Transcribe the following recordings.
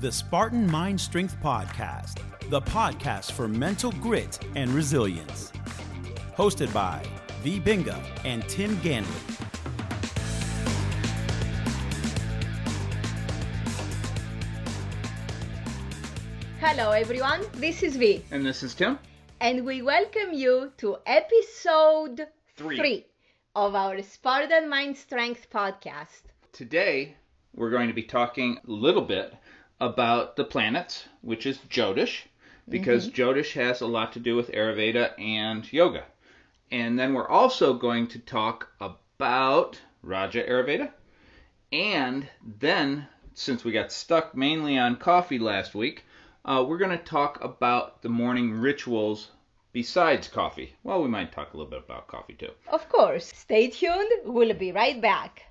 the Spartan Mind Strength Podcast, the podcast for mental grit and resilience. Hosted by V. Binga and Tim Ganley. Hello, everyone. This is V, And this is Tim. and we welcome you to episode Three. three of our Spartan Mind Strength podcast. Today, we're going to be talking a little bit about the planets, which is Jyotish, because Jyotish has a lot to do with Ayurveda and yoga. And then we're also going to talk about Raja Ayurveda. And then, since we got stuck mainly on coffee last week, uh, we're going to talk about the morning rituals besides coffee. Well, we might talk a little bit about coffee too. Of course, stay tuned. We'll be right back.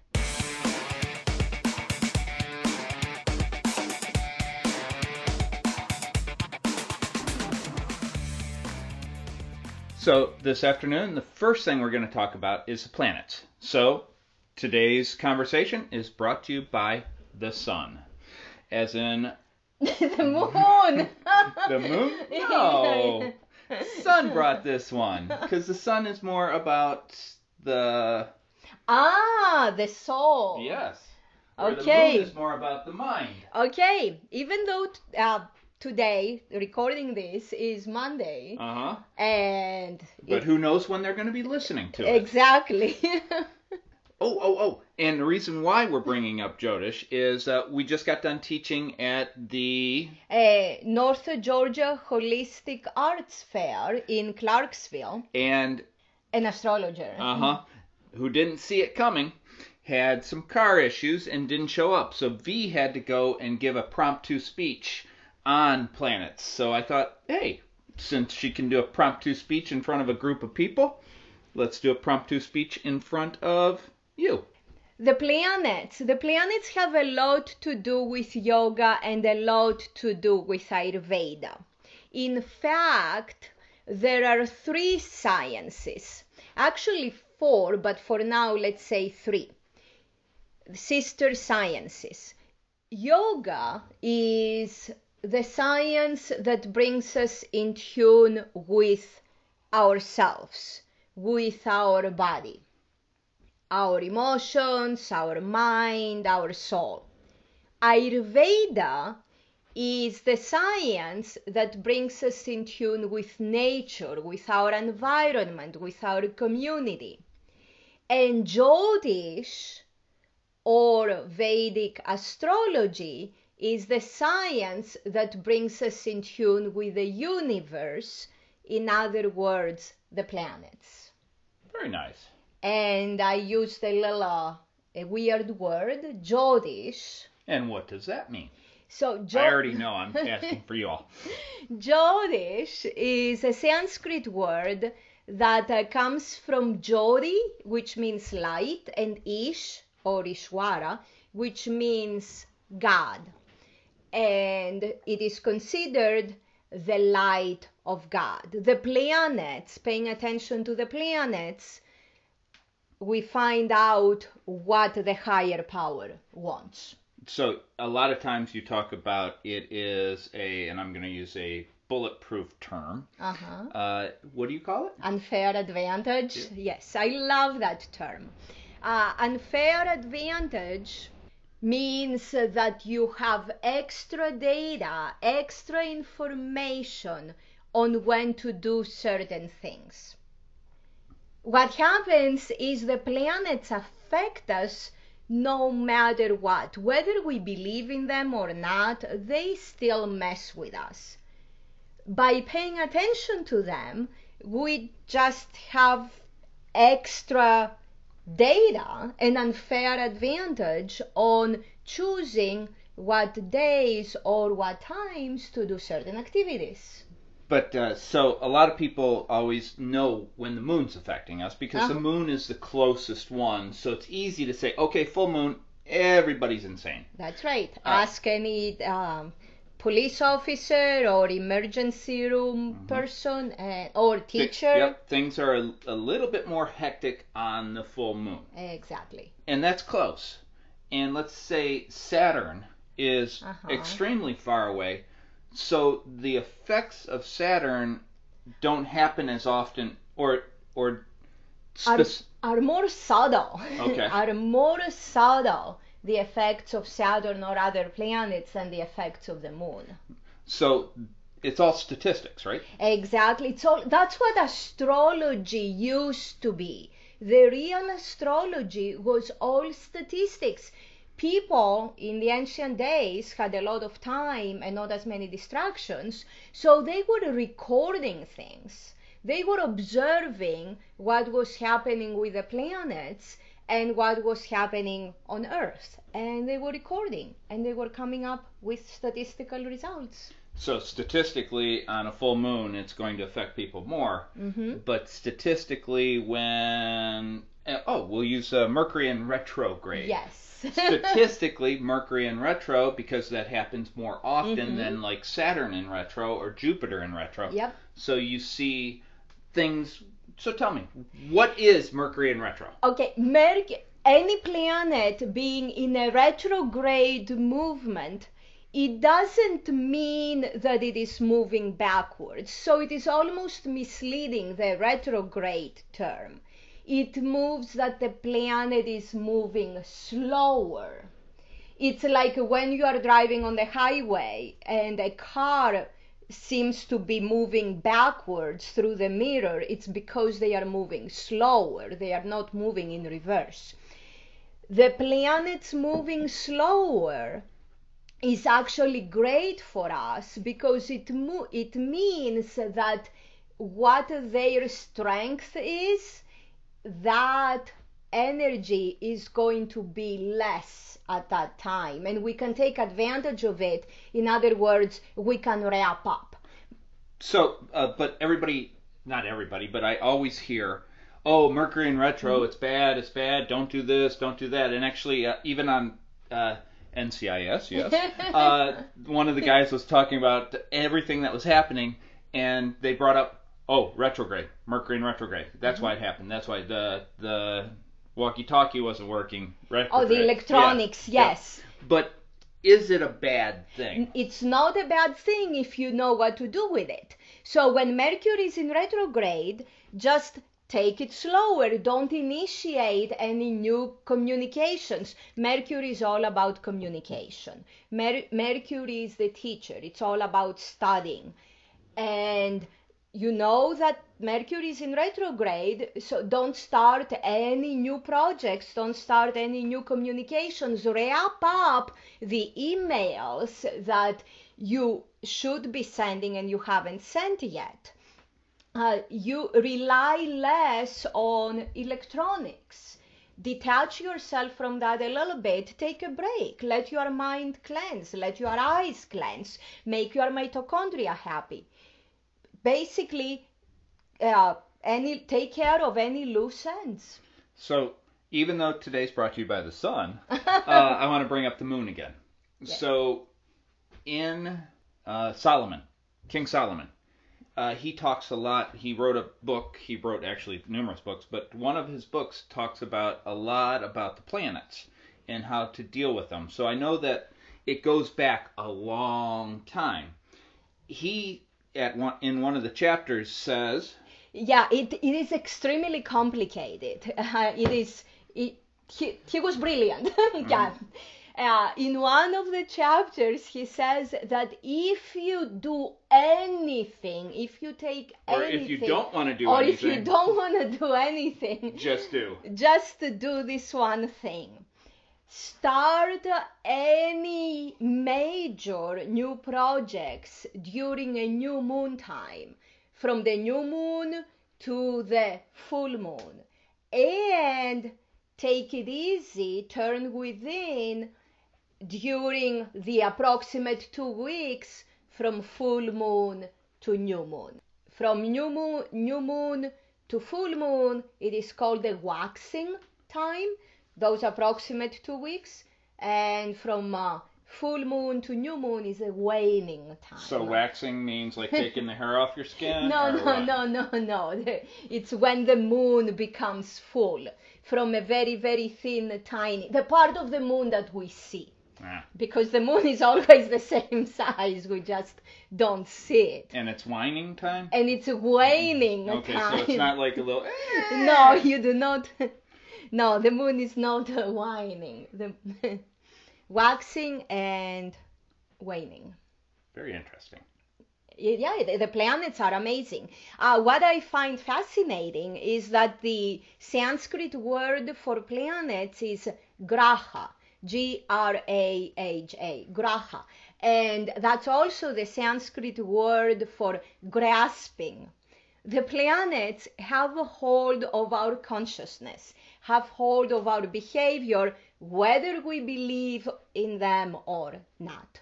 So, this afternoon, the first thing we're going to talk about is the planets. So, today's conversation is brought to you by the sun. As in, the moon. the moon? No! Sun brought this one. Because the sun is more about the. ah, the soul. Yes. Where Okay. The moon is more about the mind. Okay, even though uh, today, recording this, is Monday, Uh huh. and But it- who knows when they're going to be listening to it? exactly. Oh, oh, oh. And the reason why we're bringing up Jyotish is uh, we just got done teaching at the uh, North Georgia Holistic Arts Fair in Clarksville, and an astrologer. uh huh, who didn't see it coming, had some car issues and didn't show up. So V had to go and give a prompt to speech on planets. So I thought, hey, since she can do a promptu speech in front of a group of people, let's do a promptu speech in front of you. The planets. The planets have a lot to do with yoga and a lot to do with Ayurveda. In fact, there are three sciences. Actually, four, but for now, let's say three. Sister sciences. Yoga is the science that brings us in tune with ourselves, with our body our emotions, our mind, our soul. Ayurveda is the science that brings us in tune with nature, with our environment, with our community. And Jyotish or Vedic astrology is the science that brings us in tune with the universe, in other words, the planets Very nice. and I used a little uh, a weird word, Jyotish. And what does that mean? So I already know. I'm asking for you all. Jyotish is a Sanskrit word that uh, comes from Jyoti, which means light, and Ish or Ishwara, which means God. And it is considered the light of God. The planets, paying attention to the planets, we find out what the higher power wants. So a lot of times you talk about it is a, and I'm going to use a bulletproof term. Uh-huh. Uh, what do you call it? Unfair advantage. Yes, I love that term. Uh, unfair advantage means that you have extra data, extra information on when to do certain things. What happens is the planets affect us no matter what. Whether we believe in them or not, they still mess with us by paying attention to them, we just have extra data an unfair advantage on choosing what days or what times to do certain activities. But uh, so a lot of people always know when the moon's affecting us because the Uh-huh. moon is the closest one. So it's easy to say, okay, full moon, everybody's insane. That's right. Ah. Ask any um, police officer or emergency room person uh, or Thi- teacher. Yep, things are a, a little bit more hectic on the full moon. Exactly. And that's close. And let's say Saturn is Uh-huh. extremely far away. So the effects of Saturn don't happen as often or or are, are more subtle. Okay. are more subtle the effects of Saturn or other planets than the effects of the moon. so it's all statistics, right? Exactly. It's all that's what astrology used to be. The real astrology was all statistics. People in the ancient days had a lot of time and not as many distractions, so they were recording things. They were observing what was happening with the planets and what was happening on Earth. And they were recording and they were coming up with statistical results. So statistically, on a full moon, it's going to affect people more. hmm But statistically, when uh, oh, we'll use uh, Mercury in retrograde. Yes. Statistically, Mercury in retro because that happens more often Mhm. than like Saturn in retro or Jupiter in retro. Yep. So you see things. So tell me, what is Mercury in retro? Okay, Merc- any planet being in a retrograde movement, it doesn't mean that it is moving backwards. So it is almost misleading, the retrograde term. It moves that the planet is moving slower. It's like when you are driving on the highway and a car seems to be moving backwards through the mirror, it's because they are moving slower. They are not moving in reverse. The planets moving slower is actually great for us because it mo- it means that what their strength is, that energy is going to be less at that time and we can take advantage of it in other words we can wrap up So, uh, but everybody, not everybody, but I always hear, oh, Mercury in retro, it's bad, it's bad, don't do this, don't do that. And actually, uh, even on uh, NCIS, yes, uh, one of the guys was talking about everything that was happening, and they brought up, oh, retrograde, Mercury in retrograde. That's why it happened. That's why the the walkie-talkie wasn't working. Right? Oh the electronics Yeah, yeah. yes But is it a bad thing? it's not a bad thing if you know what to do with it. So when Mercury is in retrograde, just take it slower. Don't initiate any new communications. Mercury is all about communication. Mer- Mercury is the teacher. It's all about studying. And you know that Mercury is in retrograde, so don't start any new projects, don't start any new communications. Wrap up the emails that you should be sending and you haven't sent yet. Uh, you rely less on electronics. Detach yourself from that a little bit. Take a break. Let your mind cleanse. Let your eyes cleanse. Make your mitochondria happy basically uh, any take care of any loose ends. So, even though today's brought to you by the sun, uh, I want to bring up the moon again. So, in uh, Solomon, King Solomon, uh, he talks a lot. He wrote a book. He wrote actually numerous books, but one of his books talks about a lot about the planets and how to deal with them. So I know that it goes back a long time. He at one in one of the chapters says Yeah, it, it is extremely complicated. Uh, it is. It, he, he was brilliant. yeah. Uh, in one of the chapters, he says that if you do anything, if you take or anything, if you don't want to do or anything, if you don't want to do anything, just do. just do this one thing. Start any major new projects during a new moon time, from the new moon to the full moon. And take it easy, turn within during the approximate two weeks from full moon to new moon. From new moon, new moon to full moon, it is called the waxing time, those approximate two weeks. And from uh, full moon to new moon is a waning time. So waxing means like taking the hair off your skin? No, no, what? no, no, no. It's when the moon becomes full from a very, very thin, tiny, the part of the moon that we see. Ah. because the moon is always the same size. We just don't see it. And it's waning time? And it's waning Okay, time. so it's not like a little. no, you do not. No, the moon is not waning. The waxing and waning. Very interesting. yeah, the, the planets are amazing. Uh, what I find fascinating is that the Sanskrit word for planets is graha, G R A H A, graha. And that's also the Sanskrit word for grasping. The planets have a hold of our consciousness, have hold of our behavior, whether we believe in them or not.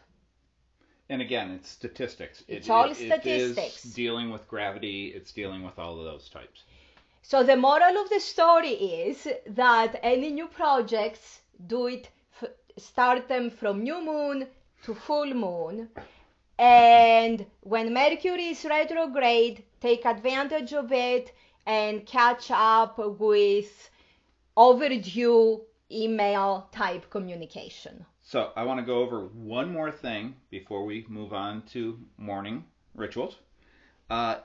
And again, it's statistics. It's all It statistics. is dealing with gravity. It's dealing with all of those types. So the moral of the story is that any new projects do it f- start them from new moon to full moon and when mercury is retrograde take advantage of it and catch up with overdue email type communication So I want to go over one more thing before we move on to morning rituals. Uh,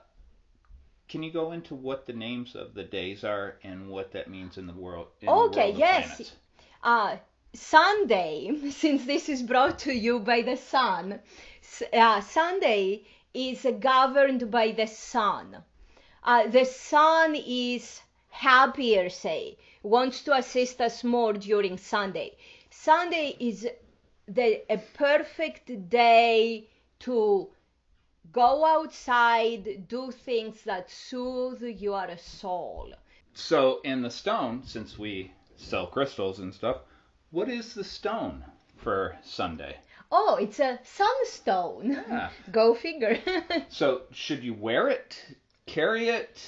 can you go into what the names of the days are and what that means in the world? In the Okay, world yes. uh, Sunday, since this is brought to you by the sun, uh, Sunday is governed by the sun. Uh, the sun is happier, say, wants to assist us more during Sunday. Sunday is the a perfect day to go outside, do things that soothe your soul. So in the stone, since we sell crystals and stuff, what is the stone for Sunday? Oh, it's a sunstone. Yeah. Go figure. So should you wear it, carry it,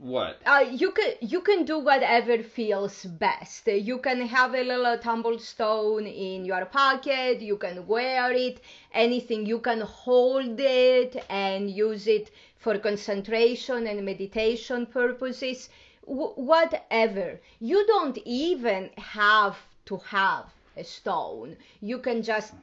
what? uh, you can you can do whatever feels best. You can have a little tumbled stone in your pocket. You can wear it. Anything you can hold it and use it for concentration and meditation purposes. W- whatever. You don't even have to have a stone. You can just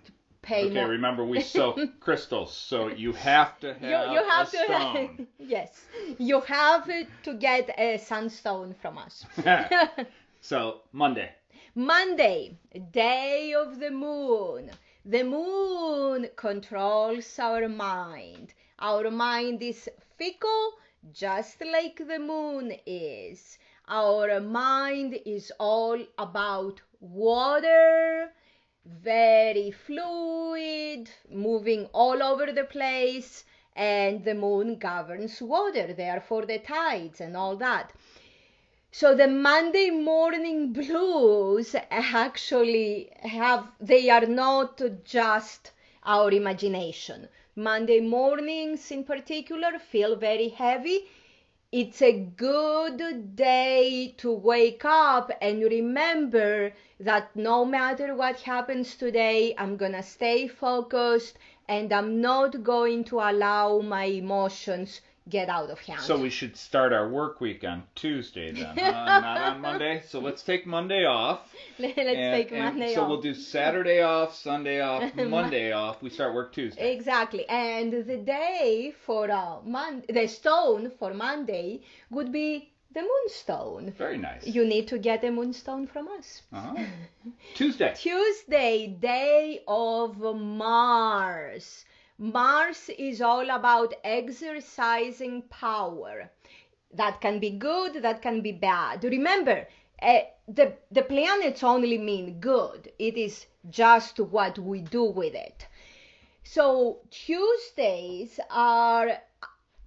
pay Okay, more. remember we sell crystals, so you have to have, you, you have a to stone. yes you have to get a sunstone from us so Monday. monday day of the moon the moon controls our mind our mind is fickle just like the moon is our mind is all about water very fluid, moving all over the place, and the moon governs water, therefore the tides and all that. So the Monday morning blues actually have, they are not just our imagination. Monday mornings in particular feel very heavy. It's a good day to wake up and remember that no matter what happens today, I'm gonna stay focused and I'm not going to allow my emotions get out of hand. So we should start our work week on Tuesday then, huh? not on Monday. So let's take Monday off. Let's and- take Monday so off. we'll do Saturday off, Sunday off, Monday off. We start work Tuesday. Exactly. And the day for uh, Mon- the stone for Monday would be the moonstone. Very nice. You need to get a moonstone from us. Uh-huh. Tuesday. Tuesday, day of Mars. Mars is all about exercising power. That can be good, that can be bad. Remember, uh, the, the planets only mean good, it is just what we do with it. So Tuesdays are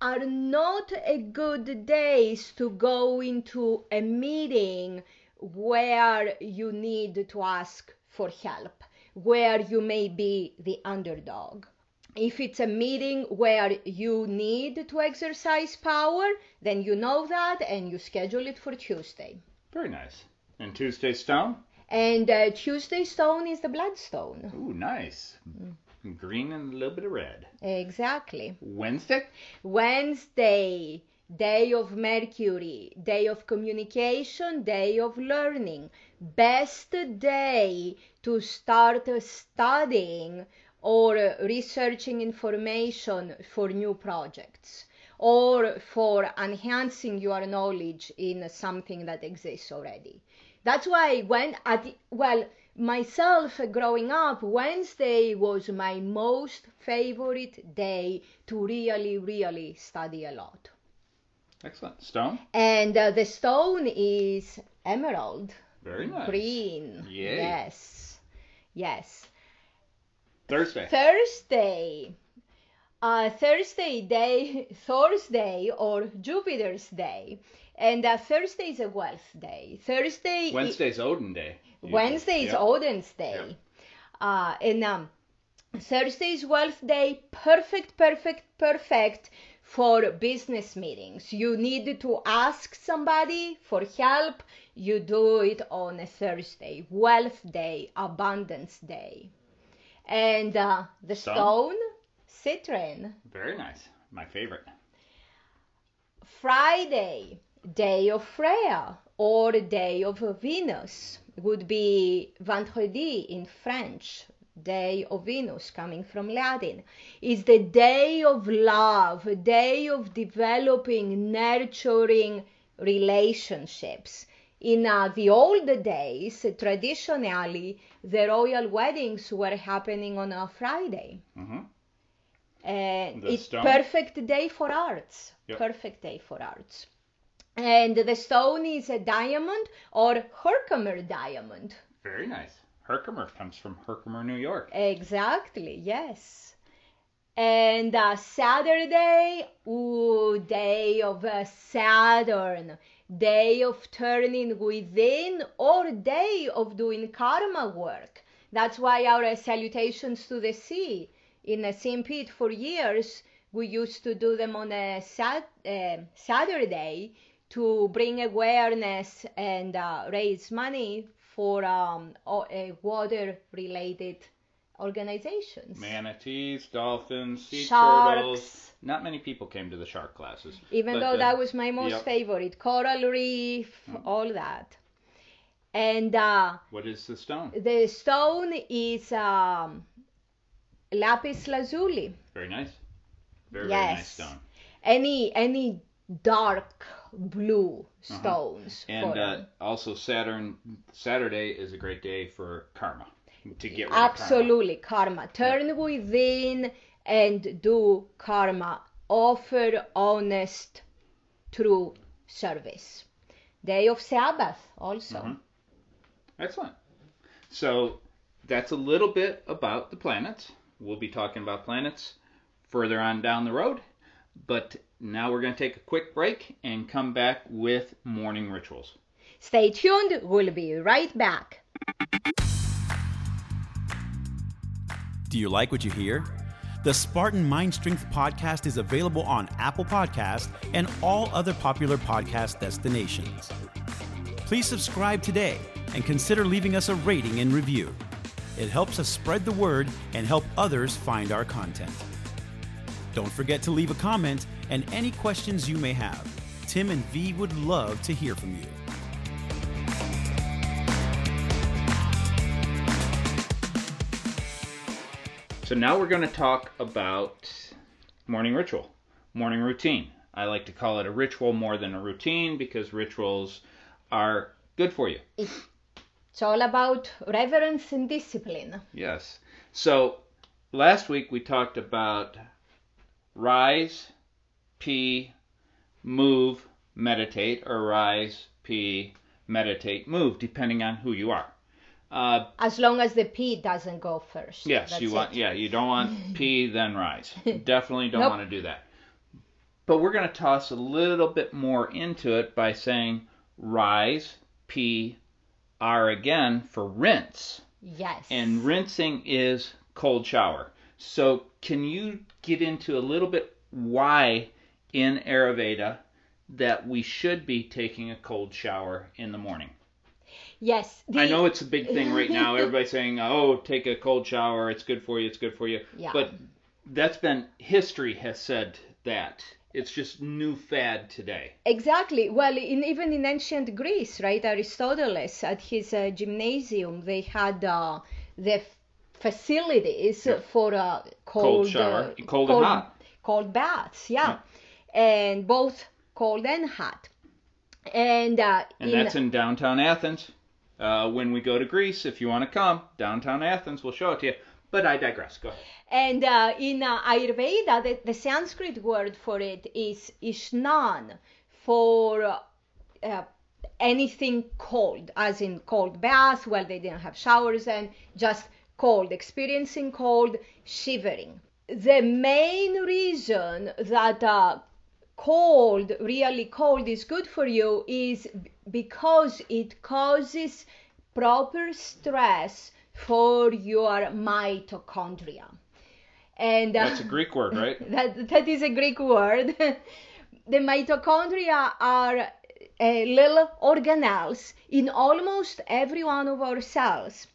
are not a good days to go into a meeting where you need to ask for help, where you may be the underdog. If it's a meeting where you need to exercise power, then you know that and you schedule it for Tuesday. Very nice. And Tuesday stone? And uh, Tuesday stone is the bloodstone. Ooh, nice. Green and a little bit of red. Exactly. Wednesday? Wednesday, day of Mercury, day of communication, day of learning. best day to start studying or researching information for new projects or for enhancing your knowledge in something that exists already. That's why when at the, well myself growing up Wednesday was my most favorite day to really really study a lot. Excellent. Stone? And uh, the stone is emerald Very nice. green. Yay. Yes. Yes. Thursday. Thursday. Uh, Thursday day, Thursday or Jupiter's day, and uh, Thursday is a wealth day. Thursday. i- is, Odin Day. Wednesday is Yep. Odin's day. Yep. Uh, and um, Thursday is wealth day. Perfect, perfect, perfect for business meetings. You need to ask somebody for help. You do it on a Thursday. Wealth day, abundance day. And uh, the Stone? stone, citron. Very nice. My favorite. Friday, day of Freya or day of Venus would be vendredi in French, day of Venus coming from Latin, is the day of love, a day of developing, nurturing relationships. In uh, the old days, traditionally, the royal weddings were happening on a Friday. Mm-hmm. And The it's stone? perfect day for arts. Yep. Perfect day for arts. And the stone is a diamond or Herkimer diamond. Very nice. Herkimer comes from Herkimer, New York. Exactly, yes. And uh, Saturday, ooh, day of uh, Saturn, day of turning within or day of doing karma work. That's why our salutations to the sea in St. Pete for years, we used to do them on a sat- uh, Saturday to bring awareness and uh, raise money for um, o- uh, water related organizations. Manatees, dolphins, sea Sharks. turtles. Not many people came to the shark classes. Even but, though uh, that was my most yep. favorite. Coral reef, all that. And uh, What is the stone? the stone is um, lapis lazuli. Very nice. Very, very nice stone. Any any dark blue stones. Uh-huh. And uh, also Saturn Saturday is a great day for karma. To get rid of Absolutely, karma. Turn within and do karma. Offer honest, true service. Day of Sabbath also. Mhm. karma. Excellent. So that's a little bit about the planets. We'll be talking about planets further on down the road. But now we're going to take a quick break and come back with morning rituals. Stay tuned. We'll be right back. Do you like what you hear? The Spartan Mind Strength podcast is available on Apple Podcast and all other popular podcast destinations. Please subscribe today and consider leaving us a rating and review. It helps us spread the word and help others find our content. Don't forget to leave a comment and any questions you may have. Tim and V would love to hear from you. So now we're going to talk about morning ritual, morning routine. I like to call it a ritual more than a routine because rituals are good for you. It's all about reverence and discipline. Yes. So last week we talked about rise, pee, move, meditate, or rise, pee, meditate, move, depending on who you are. Uh, As long as the P doesn't go first. Yes, That's you want. it. Yeah, you don't want pee then rise. Definitely don't Nope. want to do that. But we're going to toss a little bit more into it by saying rise, pee, R again for rinse, Yes. and rinsing is cold shower. So can you get into a little bit why in Ayurveda that we should be taking a cold shower in the morning? Yes. I know it's a big thing right now. Everybody's saying, "Oh, take a cold shower. It's good for you. It's good for you." Yeah. But that's been history has said that It's just new fad today. Exactly. Well, in, even in ancient Greece, right? Aristotle at his uh, gymnasium, they had uh, the facilities Yeah. for a cold, shower, uh, cold and hot. cold baths. Yeah, and both cold and hot. And uh, And in, that's in downtown Athens. Uh, when we go to Greece, if you want to come, downtown Athens, we'll show it to you. But I digress. Go ahead. And uh, in uh, Ayurveda, the, the Sanskrit word for it is Ishnan, for uh, anything cold, as in cold bath. Well, they didn't have showers and just cold, experiencing cold, shivering. The main reason that uh, cold, really cold, is good for you is because it causes proper stress for your mitochondria. And uh, That's a Greek word, right? that that is a Greek word. the mitochondria are uh, little organelles in almost every one of our cells.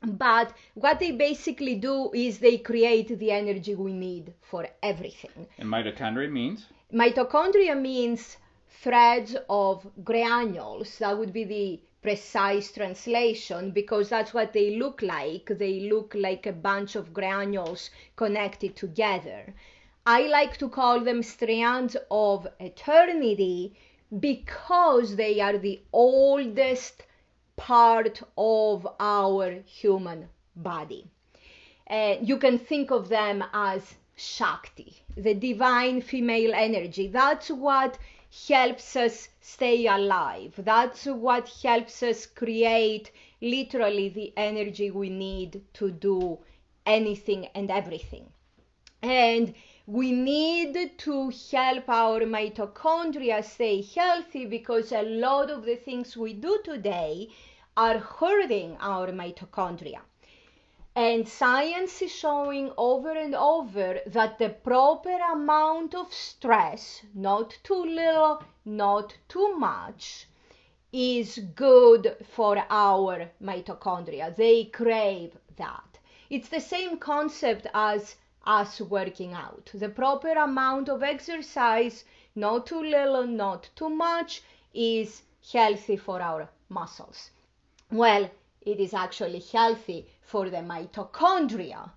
But what they basically do is they create the energy we need for everything. And mitochondria means Mitochondria means threads of granules. That would be the precise translation because that's what they look like. They look like a bunch of granules connected together. I like to call them strands of eternity because they are the oldest part of our human body. Uh, you can think of them as Shakti, the divine female energy. That's what helps us stay alive. That's what helps us create literally the energy we need to do anything and everything. And we need to help our mitochondria stay healthy because a lot of the things we do today are hurting our mitochondria. And science is showing over and over that the proper amount of stress, not too little, not too much, is good for our mitochondria. They crave that. It's the same concept as us working out. The proper amount of exercise, not too little, not too much, is healthy for our muscles. Well, it is actually healthy for the mitochondria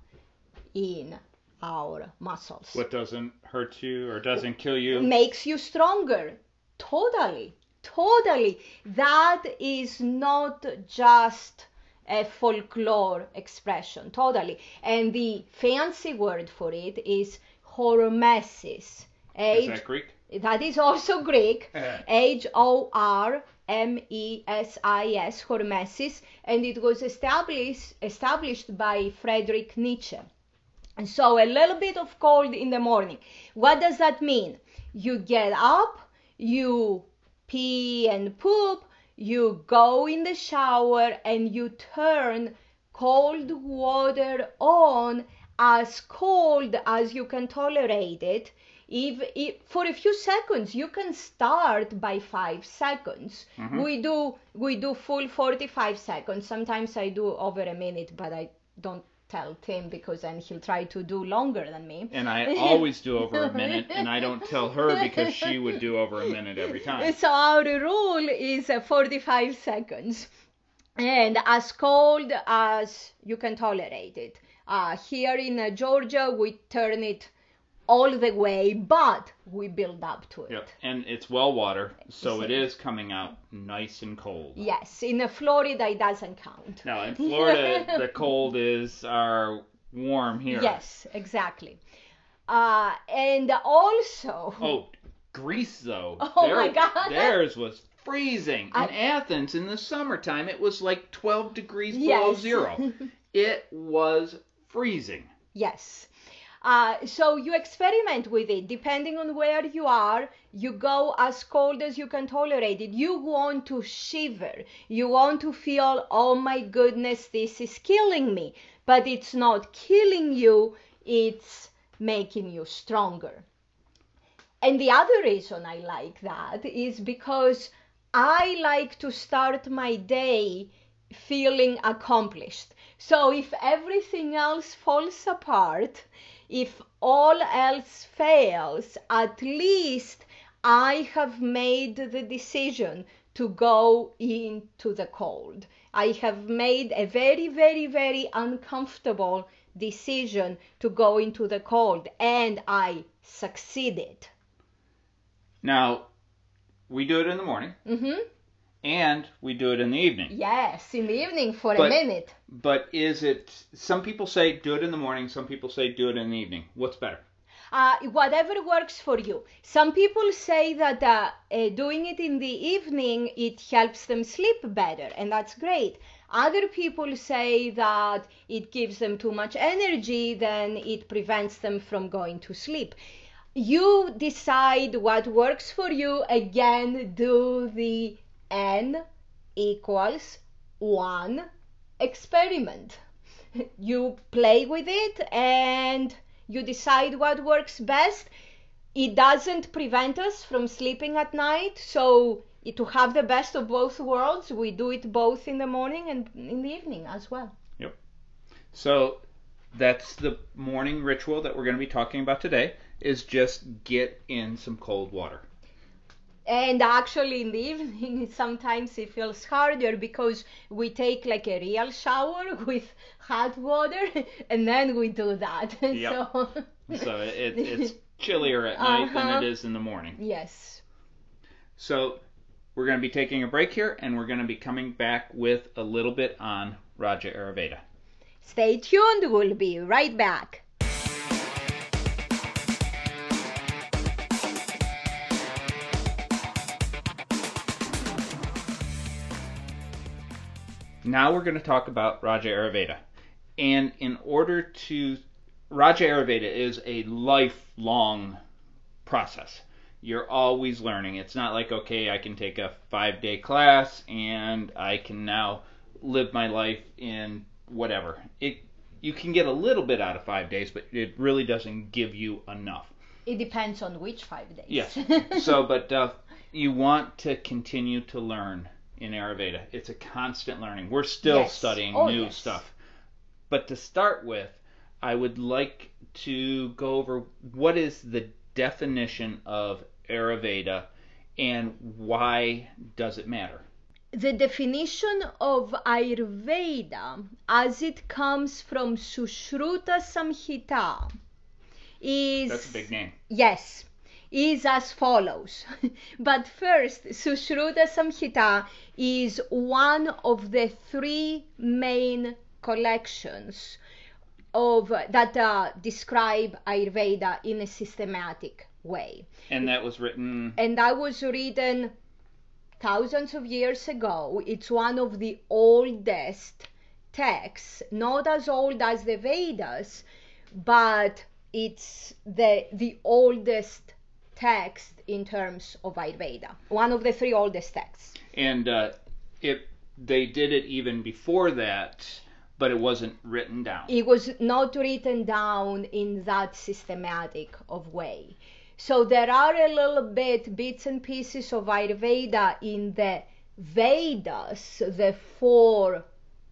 in our muscles. what doesn't hurt you or doesn't kill you. Makes you stronger. Totally. Totally. That is not just a folklore expression. Totally. And the fancy word for it is hormesis. Is that Greek? That is also Greek. H O R M E S I S, Hormesis, and it was established established by Friedrich Nietzsche. And so a little bit of cold in the morning. What does that mean? You get up, you pee and poop, you go in the shower, and you turn cold water on as cold as you can tolerate it. If, if for a few seconds you can start by five seconds. We do we do full 45 seconds. Sometimes i do over a minute but i don't tell tim because then he'll try to do longer than me. And I always do over a minute, and I don't tell her because she would do over a minute every time. So our rule is uh, 45 seconds. And as cold as you can tolerate it. Uh, here in uh, Georgia, we turn it all the way, but we build up to it. Yep. And it's well water, so it is coming out nice and cold. Yes, in Florida, it doesn't count. Now in Florida, the cold is our warm here. Yes, exactly. Uh, and also, Oh, Greece though. Oh my God. Theirs was freezing. In I- Athens in the summertime, it was like 12 degrees below Yes. zero. it was freezing. Yes. Uh, so you experiment with it depending on where you are. You go as cold as you can tolerate it. You want to shiver. You want to feel, oh my goodness, this is killing me. But it's not killing you, it's making you stronger. And the other reason I like that is because I like to start my day feeling accomplished. So if everything else falls apart, if all else fails, at least I have made the decision to go into the cold. I have made a very, very, very uncomfortable decision to go into the cold, and I succeeded. Now, we do it in the morning, hmm and we do it in the evening. Yes, in the evening for But- a minute. But is it? Some people say do it in the morning. Some people say do it in the evening. What's better? uh, whatever works for you. Some people say that uh, uh, doing it in the evening it helps them sleep better, and that's great. Other people say that it gives them too much energy, then it prevents them from going to sleep. You decide what works for you. Again, do the n equals one experiment. You play with it and you decide what works best. It doesn't prevent us from sleeping at night, so to have the best of both worlds, we do it both in the morning and in the evening as well. Yep. So that's the morning ritual that we're going to be talking about today. Is just get in some cold water. And actually, in the evening, sometimes it feels harder because we take like a real shower with hot water and then we do that. Yep. So, So it, it's chillier at night than Uh-huh. it is in the morning. yes. So we're going to be taking a break here, and we're going to be coming back with a little bit on Raja Ayurveda. Stay tuned. We'll be right back. Now we're going to talk about Raja Ayurveda. And in order to. Raja Ayurveda is a lifelong process. You're always learning. It's not like, okay, I can take a five day class and I can now live my life in whatever. It You can get a little bit out of five days, but it really doesn't give you enough. It depends on which five days. Yes. so, but uh, you want to continue to learn in Ayurveda. It's a constant learning. We're still Yes. studying Oh, new yes. stuff. But to start with, I would like to go over what is the definition of Ayurveda and why does it matter? the definition of Ayurveda, as it comes from Sushruta Samhita, is That's a big name. Yes, is as follows. but first, Sushruta Samhita is one of the three main collections of that uh, describe Ayurveda in a systematic way. And that was written And that was written thousands of years ago. It's one of the oldest texts, not as old as the Vedas, but it's the the oldest text in terms of Ayurveda. One of the three oldest texts. and uh, it they did it even before that, but it wasn't written down. It was not written down in that systematic of way. So there are a little bit bits and pieces of Ayurveda in the Vedas, the four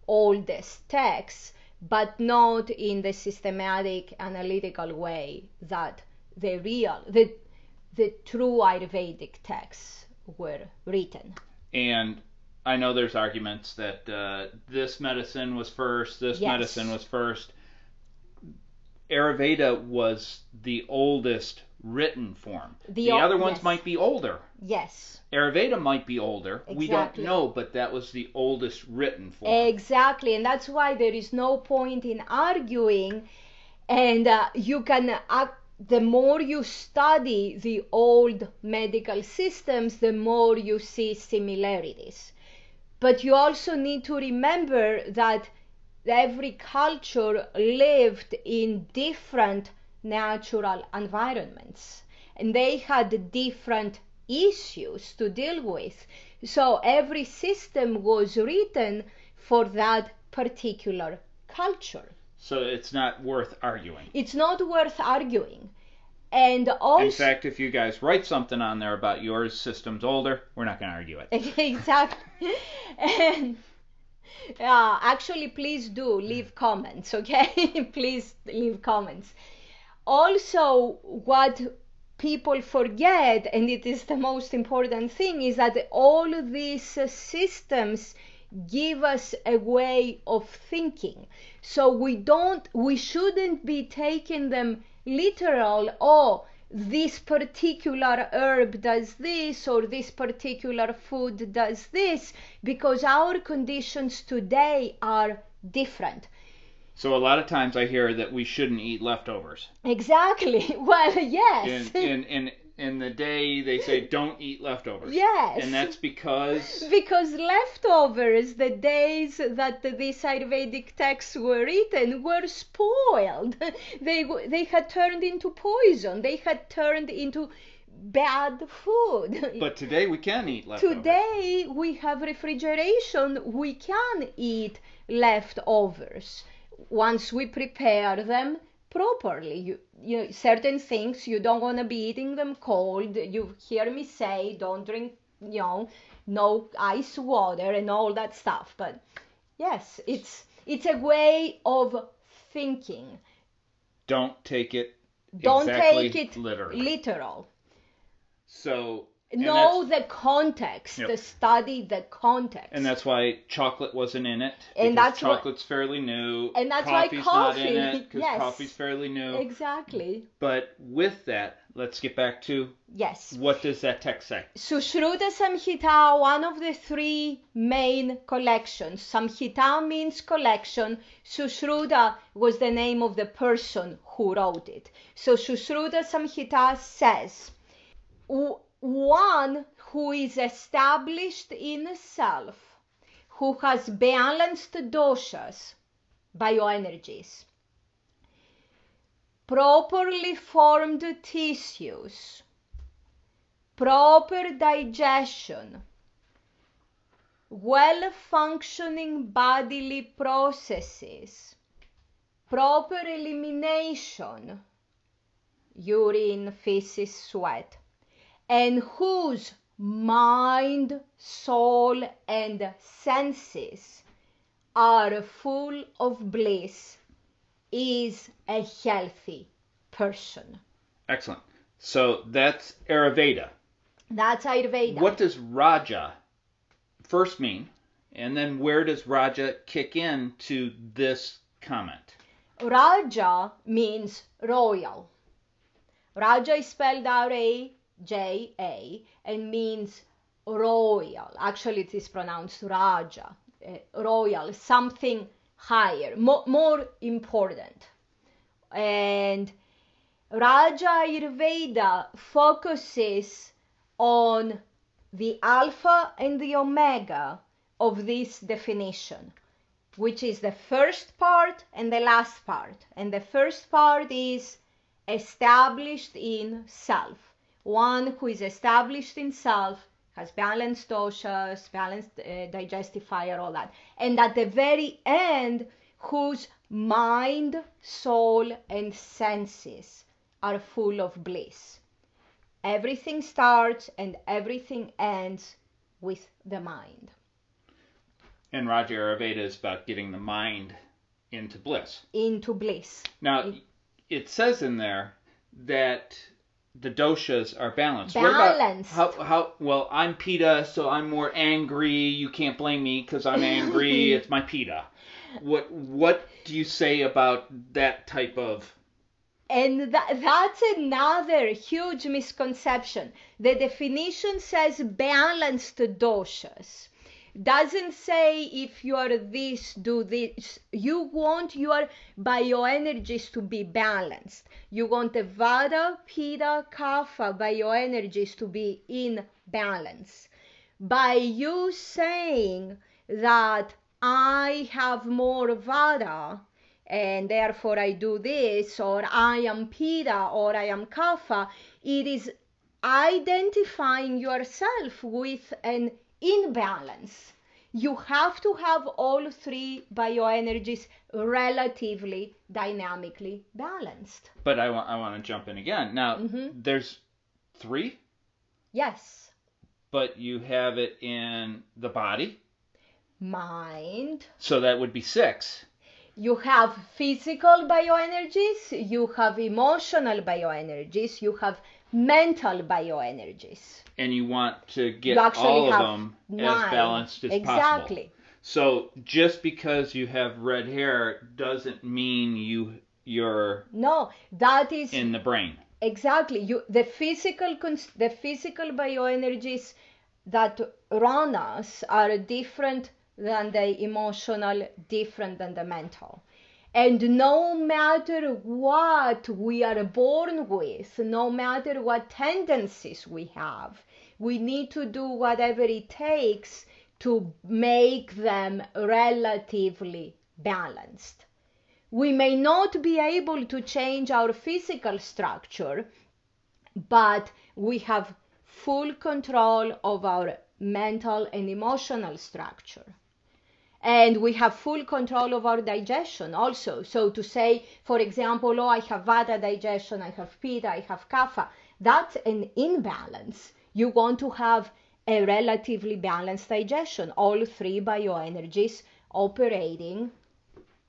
oldest texts, but not in the systematic analytical way that the real the the true Ayurvedic texts were written. And I know there's arguments that uh, this medicine was first, this Yes. medicine was first. Ayurveda was the oldest written form. The The, other ones yes. might be older. Yes. Ayurveda might be older. We don't know, but that was the oldest written form. Exactly, and that's why there is no point in arguing. And uh, you can, uh, the more you study the old medical systems, the more you see similarities. But you also need to remember that every culture lived in different natural environments and they had different issues to deal with. So every system was written for that particular culture. So it's not worth arguing. It's not worth arguing. And also, In fact, if you guys write something on there about your system's older, we're not going to argue it. exactly. And uh, actually, please do leave comments, okay? please leave comments. also what people forget and it is the most important thing is that all these uh, systems give us a way of thinking. So we don't we shouldn't be taking them literal oh this particular herb does this or this particular food does this because our conditions today are different. So a lot of times I hear that we shouldn't eat leftovers. exactly. Well yes. In in in in the day they say don't eat leftovers. Yes. And that's because because leftovers, the days that these Ayurvedic texts were written, were spoiled. They they had turned into poison. They had turned into bad food. but today we can eat leftovers. Today we have refrigeration. We can eat leftovers once we prepare them properly. You, you certain things you don't want to be eating them cold. You hear me say don't drink, you know, no ice water and all that stuff. But yes, it's it's a way of thinking. Don't take it Don't exactly take it literally. literal. so and know the context. Yep. Study the context. And that's why chocolate wasn't in it. And that's what- chocolate's fairly new. And that's why coffee's not in coffee- it because yes. coffee's fairly new. exactly. But with that, let's get back to Yes. what does that text say? Sushruta Samhita, one of the three main collections. Samhita means collection. Sushruta was the name of the person who wrote it. So Sushruta Samhita says, "W- one who is established in self, who has balanced doshas, bioenergies, properly formed tissues, proper digestion, well functioning bodily processes, proper elimination, urine, feces, sweat, and whose mind, soul, and senses are full of bliss is a healthy person. Excellent. So that's Ayurveda. That's Ayurveda. What does Raja first mean? And then where does Raja kick in to this comment? Raja means royal. Raja is spelled R A J A and means royal. Actually, it is pronounced Raja, uh, royal, something higher, mo- more important. And Raja Ayurveda focuses on the alpha and the omega of this definition which is the first part and the last part. And the first part is established in self. One who is established in self has balanced doshas, balanced uh, digestive fire, all that. And at the very end, whose mind, soul, and senses are full of bliss. Everything starts and everything ends with the mind. And Raja Ayurveda is about getting the mind into bliss. Into bliss. Now, It- it says in there that the doshas are balanced. What about Balanced. how how well I'm Pitta, so I'm more angry. You can't blame me because I'm angry. it's my Pitta. What what do you say about that type of? And that, that's another huge misconception. The definition says balanced doshas. Doesn't say if you are this, do this. You want your bioenergies to be balanced. You want the Vata, Pitta, Kapha bioenergies to be in balance. By you saying that I have more Vata, and therefore I do this, or I am Pitta, or I am Kapha, it is identifying yourself with an imbalance. You have to have all three bioenergies relatively dynamically balanced. But I want I want to jump in again. Now Mhm. there's three, Yes, but you have it in the body, mind. so that would be six. you have physical bioenergies, you have emotional bioenergies, you have mental bioenergies. And you want to get all of them nine. as balanced as possible. exactly. So just because you have red hair doesn't mean you you're No, that is in the brain. exactly you the physical the physical bioenergies that run us are different than the emotional different than the mental and no matter what we are born with no matter what tendencies we have we need to do whatever it takes to make them relatively balanced we may not be able to change our physical structure, but we have full control of our mental and emotional structure. And we have full control of our digestion also. So to say, for example, oh, I have Vata digestion, I have Pitta, I have Kapha, that's an imbalance. You want to have a relatively balanced digestion, all three bioenergies operating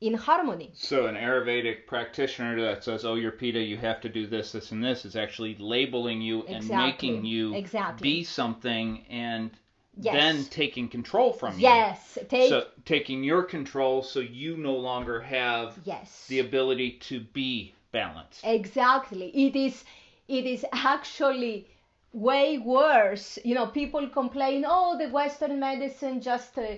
in harmony. So an Ayurvedic practitioner that says, "Oh, you're Pitta, you have to do this, this, and this," is actually labeling you and making you Exactly. be something, and Yes. then taking control from you. Yes, take So taking your control, so you no longer have yes. the ability to be balanced. Exactly. It is it is actually way worse. You know, people complain, "Oh, the western medicine just uh,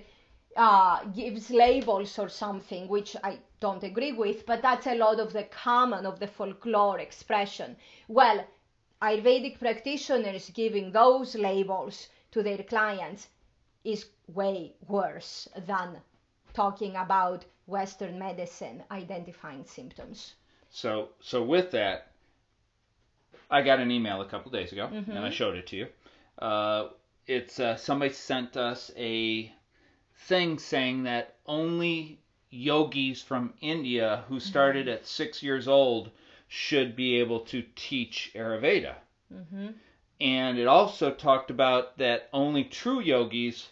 uh, gives labels or something," which I don't agree with, but that's a lot of the common of the folklore expression. Well, Ayurvedic practitioners giving those labels to their clients is way worse than talking about western medicine identifying symptoms. So so with that, I got an email a couple days ago, Mm-hmm. and I showed it to you. Uh, it's uh, somebody sent us a thing saying that only yogis from India who started Mm-hmm. at six years old should be able to teach Ayurveda. Mm-hmm. And it also talked about that only true yogis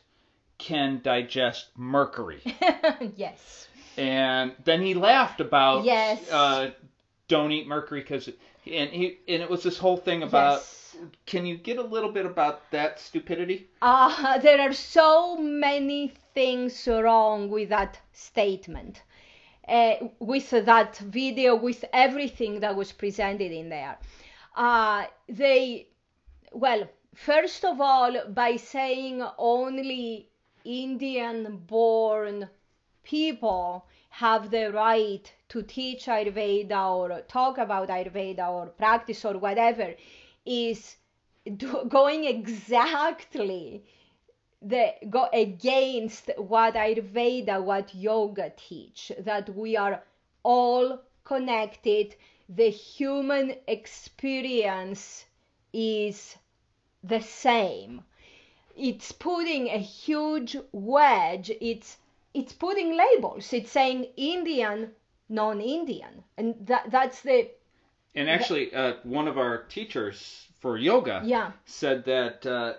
can digest mercury. yes. and then he laughed about Yes. uh, don't eat mercury because and he and it was this whole thing about yes. can you get a little bit about that stupidity Uh, there are so many things wrong with that statement, uh, with that video, with everything that was presented in there. Uh, they, well, first of all, by saying only Indian born people have the right to teach Ayurveda or talk about Ayurveda or practice or whatever is going exactly the go against what Ayurveda, what yoga teach, that we are all connected. The human experience is the same. It's putting a huge wedge. It's it's putting labels. It's saying Indian, non-Indian, and that that's the and actually uh, one of our teachers for yoga yeah said that uh,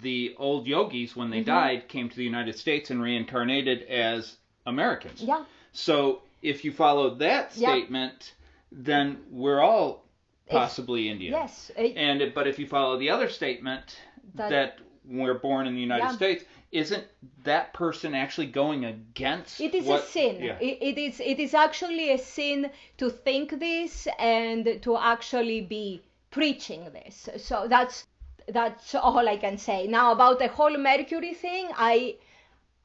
the old yogis when they Mhm. died came to the united states and reincarnated as americans yeah so if you follow that Yeah. statement then we're all possibly indian yes eh, And it- but if you follow the other statement That- that, we're born in the United Yeah. States, isn't that person actually going against? It is what, a sin. Yeah. It, it is it is actually a sin to think this and to actually be preaching this. So that's that's all I can say. Now about the whole Mercury thing, I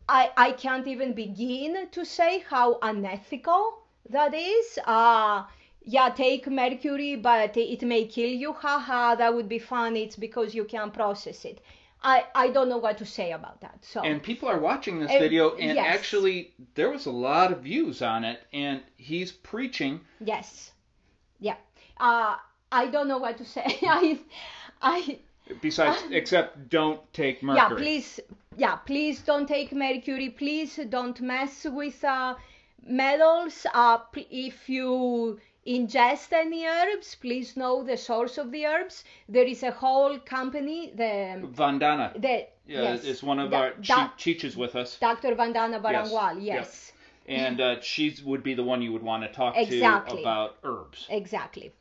I I can't even begin to say how unethical that is. Uh yeah, take mercury, but it may kill you. Haha, that would be fun. It's because you can't process it. I, I don't know what to say about that. So and people are watching this Uh, video, and yes. actually, there was a lot of views on it, and he's preaching. Yes. Yeah. Uh, I don't know what to say. I, I, Besides, except don't take mercury. yeah, please, yeah, please don't take mercury. Please don't mess with uh, metals. Uh, if you ingest any herbs, please know the source of the herbs. There is a whole company, the, Vandana the uh, yes, is one of Da- our Da- che- teaches with us. Dr. Vandana Yes, Barangwal, yep. yes. and uh, she would be the one you would want to talk Exactly. to about herbs. Exactly.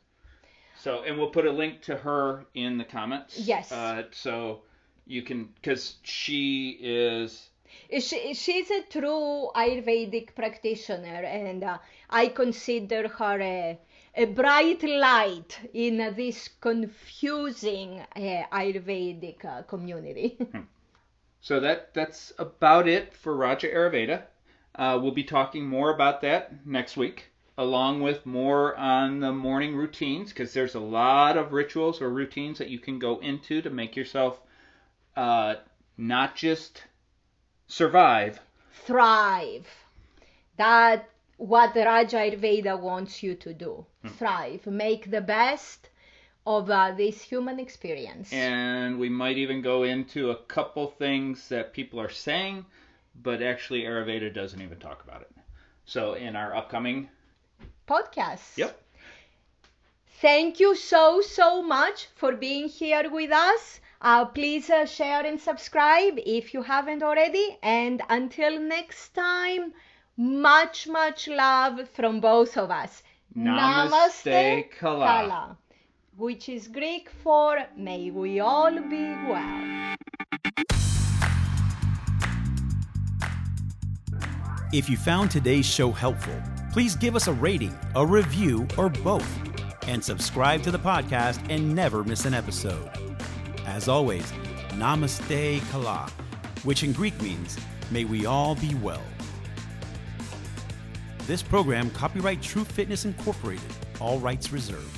So, and we'll put a link to her in the comments. Yes. Uh, so you can, because she is. She, she's a true Ayurvedic practitioner, and uh, I consider her a, a bright light in this confusing uh, Ayurvedic uh, community. So that that's about it for Raja Ayurveda. Uh, we'll be talking more about that next week, along with more on the morning routines, because there's a lot of rituals or routines that you can go into to make yourself uh, not just survive. Thrive. That what the Raja Ayurveda wants you to do. Thrive. Make the best of uh, this human experience. And we might even go into a couple things that people are saying, but actually Ayurveda doesn't even talk about it. So in our upcoming, podcast. yep. Thank you so, so much for being here with us. Uh, please uh, share and subscribe if you haven't already. And until next time, much, much love from both of us. Namaste, Kala. Kala, which is Greek for may we all be well. If you found today's show helpful, please give us a rating, a review, or both, and subscribe to the podcast and never miss an episode. As always, Namaste Kala, which in Greek means, may we all be well. This program, copyright True Fitness Incorporated, all rights reserved.